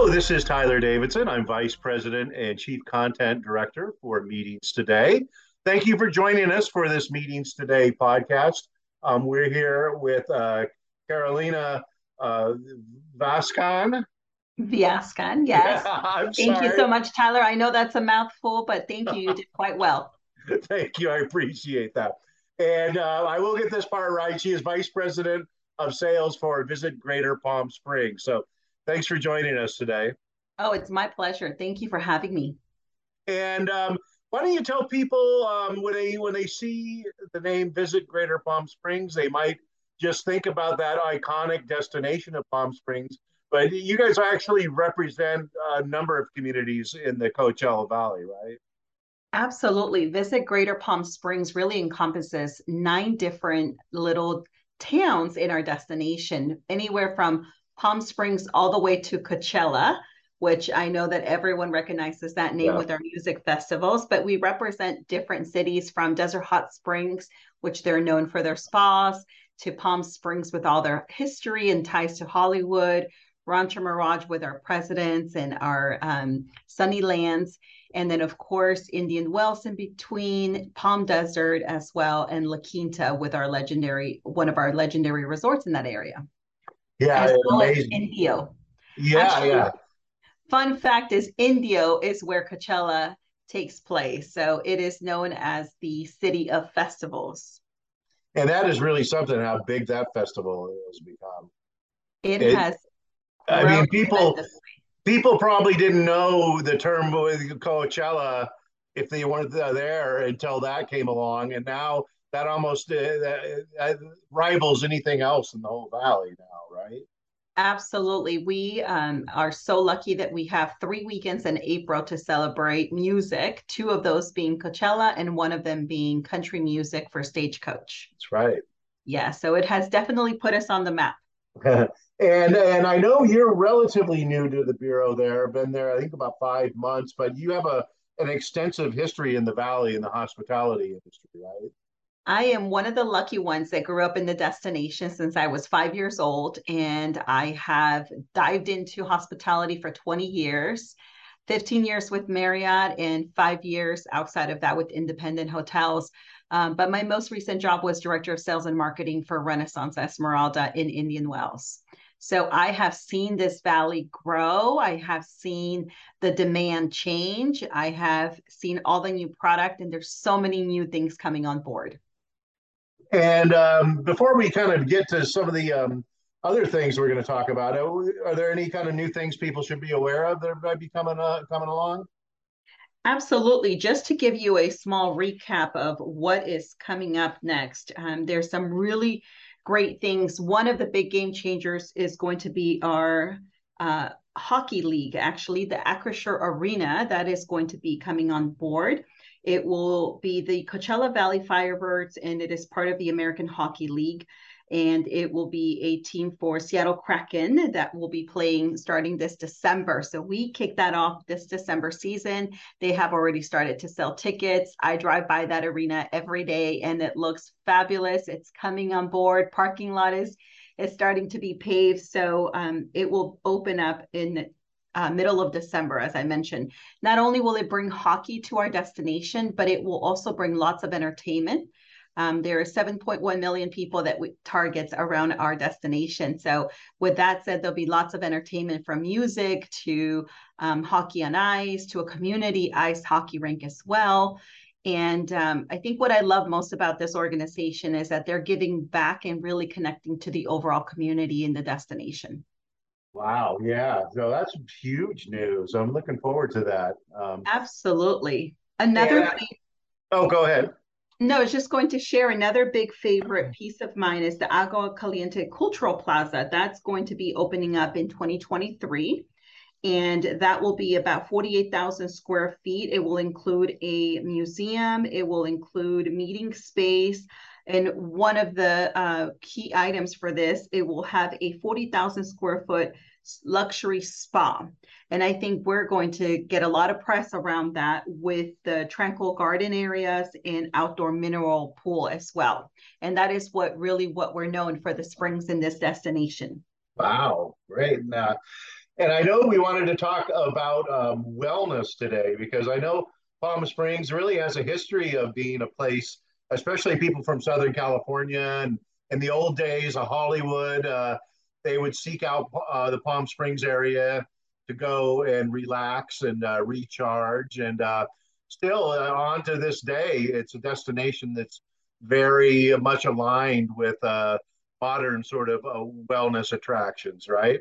Hello, this is Tyler Davidson. I'm Vice President and Chief Content Director for Meetings Today. Thank you for joining us for this Meetings Today podcast. Um, we're here with uh, Carolina uh, Vascon. Viascon, yes. Yeah, thank sorry. you so much, Tyler. I know that's a mouthful, but thank you. You did quite well. thank you. I appreciate that. And uh, I will get this part right. She is Vice President of Sales for Visit Greater Palm Springs. So Thanks for joining us today. Oh, it's my pleasure. Thank you for having me. And um, why don't you tell people um, when they when they see the name Visit Greater Palm Springs, they might just think about that iconic destination of Palm Springs. But you guys actually represent a number of communities in the Coachella Valley, right? Absolutely. Visit Greater Palm Springs really encompasses nine different little towns in our destination, anywhere from Palm Springs all the way to Coachella, which I know that everyone recognizes that name yeah. with our music festivals, but we represent different cities from Desert Hot Springs, which they're known for their spas, to Palm Springs with all their history and ties to Hollywood, Rancho Mirage with our presidents and our um, Sunnylands. And then, of course, Indian Wells in between, Palm Desert as well, and La Quinta with our legendary, one of our legendary resorts in that area. Yeah, as well amazing. as Indio. Yeah, Actually, yeah. Fun fact is Indio is where Coachella takes place. So it is known as the city of festivals. And that is really something how big that festival has become. It, it has. I mean, people people probably didn't know the term Coachella if they weren't there until that came along, and now that almost uh, that, uh, rivals anything else in the whole valley now, right? Absolutely. We um, are so lucky that we have three weekends in April to celebrate music, two of those being Coachella and one of them being country music for Stagecoach. That's right. Yeah, so it has definitely put us on the map. and and I know you're relatively new to the bureau there, been there I think about 5 months, but you have a an extensive history in the valley in the hospitality industry, right? I am one of the lucky ones that grew up in the destination since I was five years old, and I have dived into hospitality for 20 years. 15 years with Marriott and five years outside of that with independent hotels. Um, but my most recent job was director of sales and marketing for Renaissance Esmeralda in Indian Wells. So I have seen this valley grow. I have seen the demand change. I have seen all the new product, and there's so many new things coming on board. And um, before we kind of get to some of the um, other things we're going to talk about, are there any kind of new things people should be aware of that might be coming uh, coming along? Absolutely. Just to give you a small recap of what is coming up next, um, there's some really great things. One of the big game changers is going to be our uh, hockey league, actually, the Acrisure Arena that is going to be coming on board. It will be the Coachella Valley Firebirds, and it is part of the American Hockey League. And it will be a team for Seattle Kraken that will be playing starting this December. So we kick that off this December season. They have already started to sell tickets. I drive by that arena every day and it looks fabulous. It's coming on board. Parking lot is is starting to be paved. So um, it will open up in uh, middle of December, as I mentioned. Not only will it bring hockey to our destination, but it will also bring lots of entertainment. Um, there are 7.1 million people that we targets around our destination. So, with that said, there'll be lots of entertainment from music to um, hockey on ice to a community ice hockey rink as well. And um, I think what I love most about this organization is that they're giving back and really connecting to the overall community in the destination. Wow. Yeah. So that's huge news. I'm looking forward to that. Um, Absolutely. Another. Yeah. oh, go ahead. No, I was just going to share another big favorite piece of mine is the Agua Caliente Cultural Plaza. That's going to be opening up in 2023. And that will be about 48,000 square feet. It will include a museum, it will include meeting space, and one of the uh, key items for this, it will have a 40,000 square foot luxury spa. And I think we're going to get a lot of press around that with the tranquil garden areas and outdoor mineral pool as well. And that is what really what we're known for the springs in this destination. Wow, great. Uh, And I know we wanted to talk about um, wellness today because I know Palm Springs really has a history of being a place, especially people from Southern California and in the old days of Hollywood, uh, they would seek out uh, the Palm Springs area to go and relax and uh, recharge. And uh, still, uh, on to this day, it's a destination that's very much aligned with uh, modern sort of wellness attractions, right?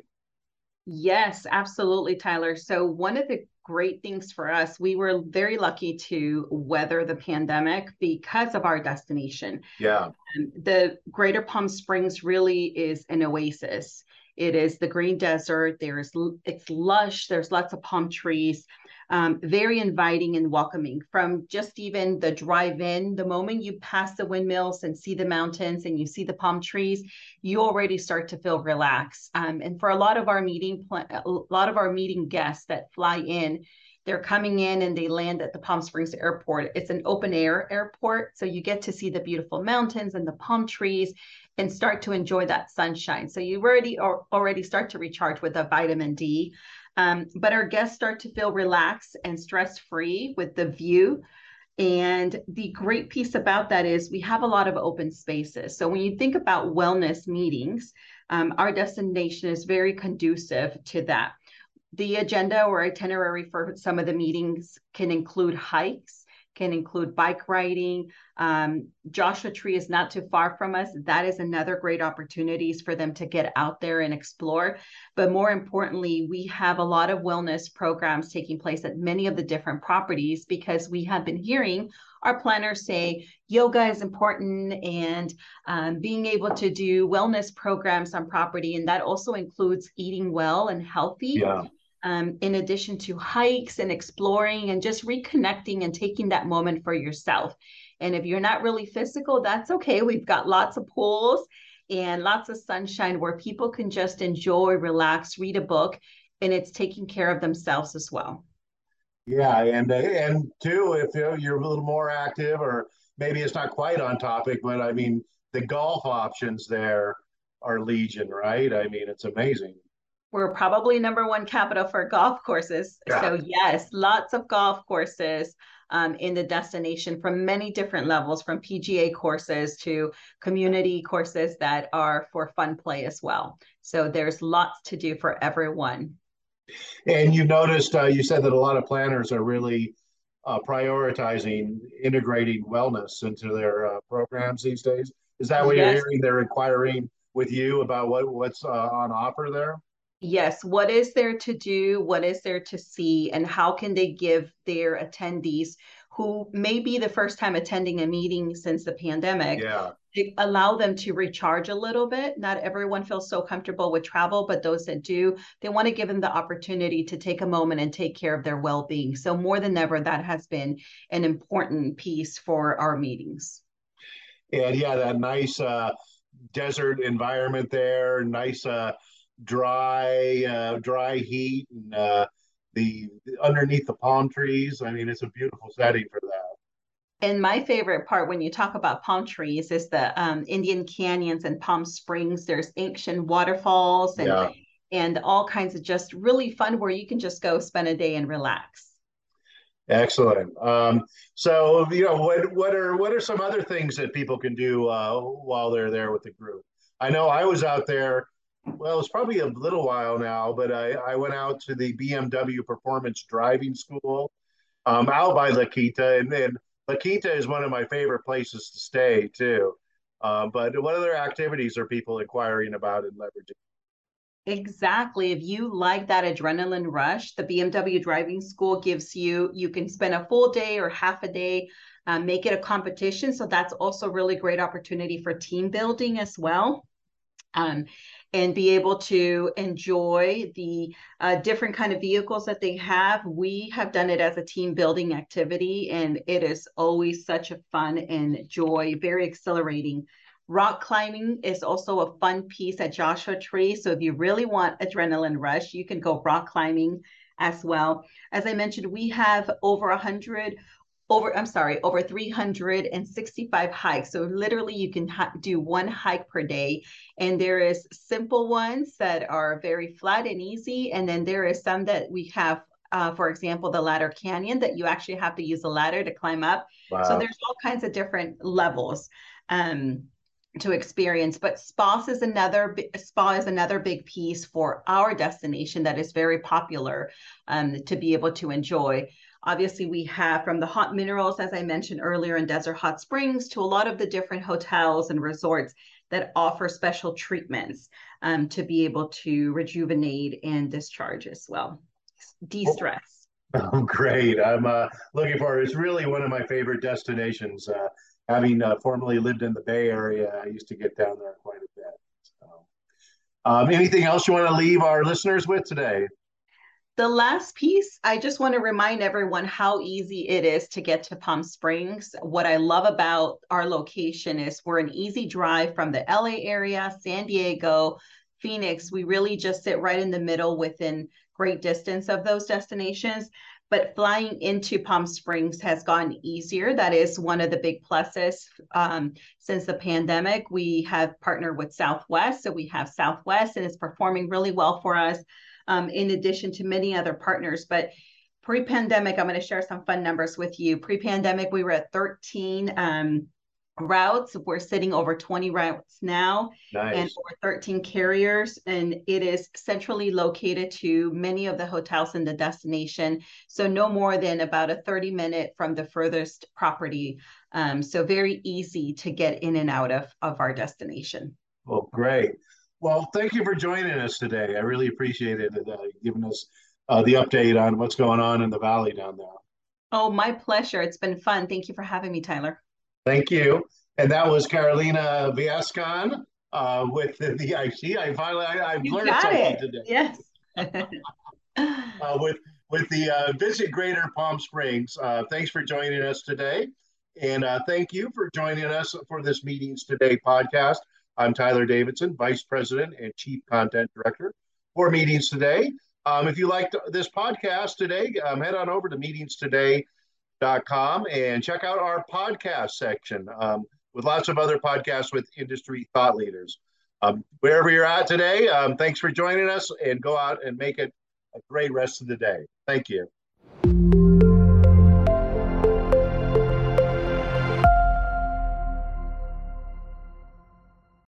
Yes, absolutely, Tyler. So, one of the great things for us, we were very lucky to weather the pandemic because of our destination. Yeah. Um, the Greater Palm Springs really is an oasis. It is the green desert. There's it's lush. There's lots of palm trees um, very inviting and welcoming from just even the drive in. The moment you pass the windmills and see the mountains and you see the palm trees, you already start to feel relaxed. Um, and for a lot of our meeting, a lot of our meeting guests that fly in, they're coming in and they land at the Palm Springs airport. It's an open air airport. So you get to see the beautiful mountains and the palm trees and start to enjoy that sunshine. So you already already start to recharge with the vitamin D. Um, but our guests start to feel relaxed and stress free with the view. And the great piece about that is we have a lot of open spaces. So when you think about wellness meetings, um, our destination is very conducive to that. The agenda or itinerary for some of the meetings can include hikes, can include bike riding. Um, Joshua Tree is not too far from us. That is another great opportunities for them to get out there and explore. But more importantly, we have a lot of wellness programs taking place at many of the different properties because we have been hearing our planners say yoga is important and um, being able to do wellness programs on property. And that also includes eating well and healthy. Yeah um, in addition to hikes and exploring and just reconnecting and taking that moment for yourself. And if you're not really physical, that's okay. We've got lots of pools and lots of sunshine where people can just enjoy, relax, read a book, and it's taking care of themselves as well. Yeah, and and too, if you're a little more active, or maybe it's not quite on topic, but I mean, the golf options there are legion, right? I mean, it's amazing we're probably number one capital for golf courses. Yeah. So yes, lots of golf courses um, in the destination from many different levels, from PGA courses to community courses that are for fun play as well. So there's lots to do for everyone. And you noticed, uh, you said that a lot of planners are really uh, prioritizing integrating wellness into their uh, programs these days. Is that what yes. you're hearing? They're inquiring with you about what what's uh, on offer there yes what is there to do? What is there to see? And how can they give their attendees who may be the first time attending a meeting since the pandemic yeah. allow them to recharge a little bit. Not everyone feels so comfortable with travel but those that do they want to give them the opportunity to take a moment and take care of their well-being. So more than ever that has been an important piece for our meetings. And yeah that nice uh desert environment there nice uh dry, uh, dry heat, and uh, the underneath the palm trees. I mean, it's a beautiful setting for that. And my favorite part when you talk about palm trees is the um, Indian canyons and Palm Springs. There's ancient waterfalls and yeah. and all kinds of just really fun where you can just go spend a day and relax. Excellent. Um, so you know what what are what are some other things that people can do uh, while they're there with the group? I know I was out there well, it's probably a little while now, but I, I went out to the BMW Performance Driving School um, out by La Quinta, and, and La Quinta is one of my favorite places to stay too. Uh, but what other activities are people inquiring about and leveraging? Exactly. If you like that adrenaline rush, the BMW driving school gives you, you can spend a full day or half a day, uh, make it a competition. So that's also really great opportunity for team building as well. Um, and be able to enjoy the uh, different kind of vehicles that they have. We have done it as a team building activity, and it is always such a fun and joy, very exhilarating. Rock climbing is also a fun piece at Joshua Tree. So if you really want adrenaline rush, you can go rock climbing as well. As I mentioned, we have over a hundred over i'm sorry over 365 hikes. So literally you can do one hike per day. And there is simple ones that are very flat and easy. And then there is some that we have uh, for example the ladder canyon that you actually have to use a ladder to climb up. Wow. so there's all kinds of different levels um, to experience. But spa is another spa is another big piece for our destination that is very popular um, to be able to enjoy Obviously, we have from the hot minerals, as I mentioned earlier, in Desert Hot Springs, to a lot of the different hotels and resorts that offer special treatments um, to be able to rejuvenate and discharge as well, de stress. Oh, great. I'm uh, looking forward. It's really one of my favorite destinations. Uh, having uh, formerly lived in the Bay Area, I used to get down there quite a bit. So, um, anything else you want to leave our listeners with today? The last piece, I just want to remind everyone how easy it is to get to Palm Springs. What I love about our location is we're an easy drive from the LA area, San Diego, Phoenix. We really just sit right in the middle within great distance of those destinations. But flying into Palm Springs has gotten easier. That is one of the big pluses um, since the pandemic. We have partnered with Southwest. So we have Southwest and it's performing really well for us um, in addition to many other partners. But pre-pandemic, I'm going to share some fun numbers with you. Pre-pandemic, we were at 13 um, routes. We're sitting over 20 routes now nice. and over 13 carriers. And it is centrally located to many of the hotels in the destination. So no more than about a 30 minute from the furthest property. Um, so very easy to get in and out of, of our destination. Well, great. Well, thank you for joining us today. I really appreciate it, uh, giving us uh, the update on what's going on in the valley down there. Oh, my pleasure. It's been fun. Thank you for having me, Tyler. Thank you. And that was Carolina Viascon uh, with the, the IC. I finally I, have learned something it. today. Yes. uh, with with the uh, Visit Greater Palm Springs. Uh, thanks for joining us today, and uh, thank you for joining us for this Meetings Today podcast. I'm Tyler Davidson, Vice President and Chief Content Director for Meetings Today. Um, if you liked this podcast today, um, head on over to meetingstoday.com and check out our podcast section um, with lots of other podcasts with industry thought leaders. Um, wherever you're at today, um, thanks for joining us and go out and make it a great rest of the day. Thank you.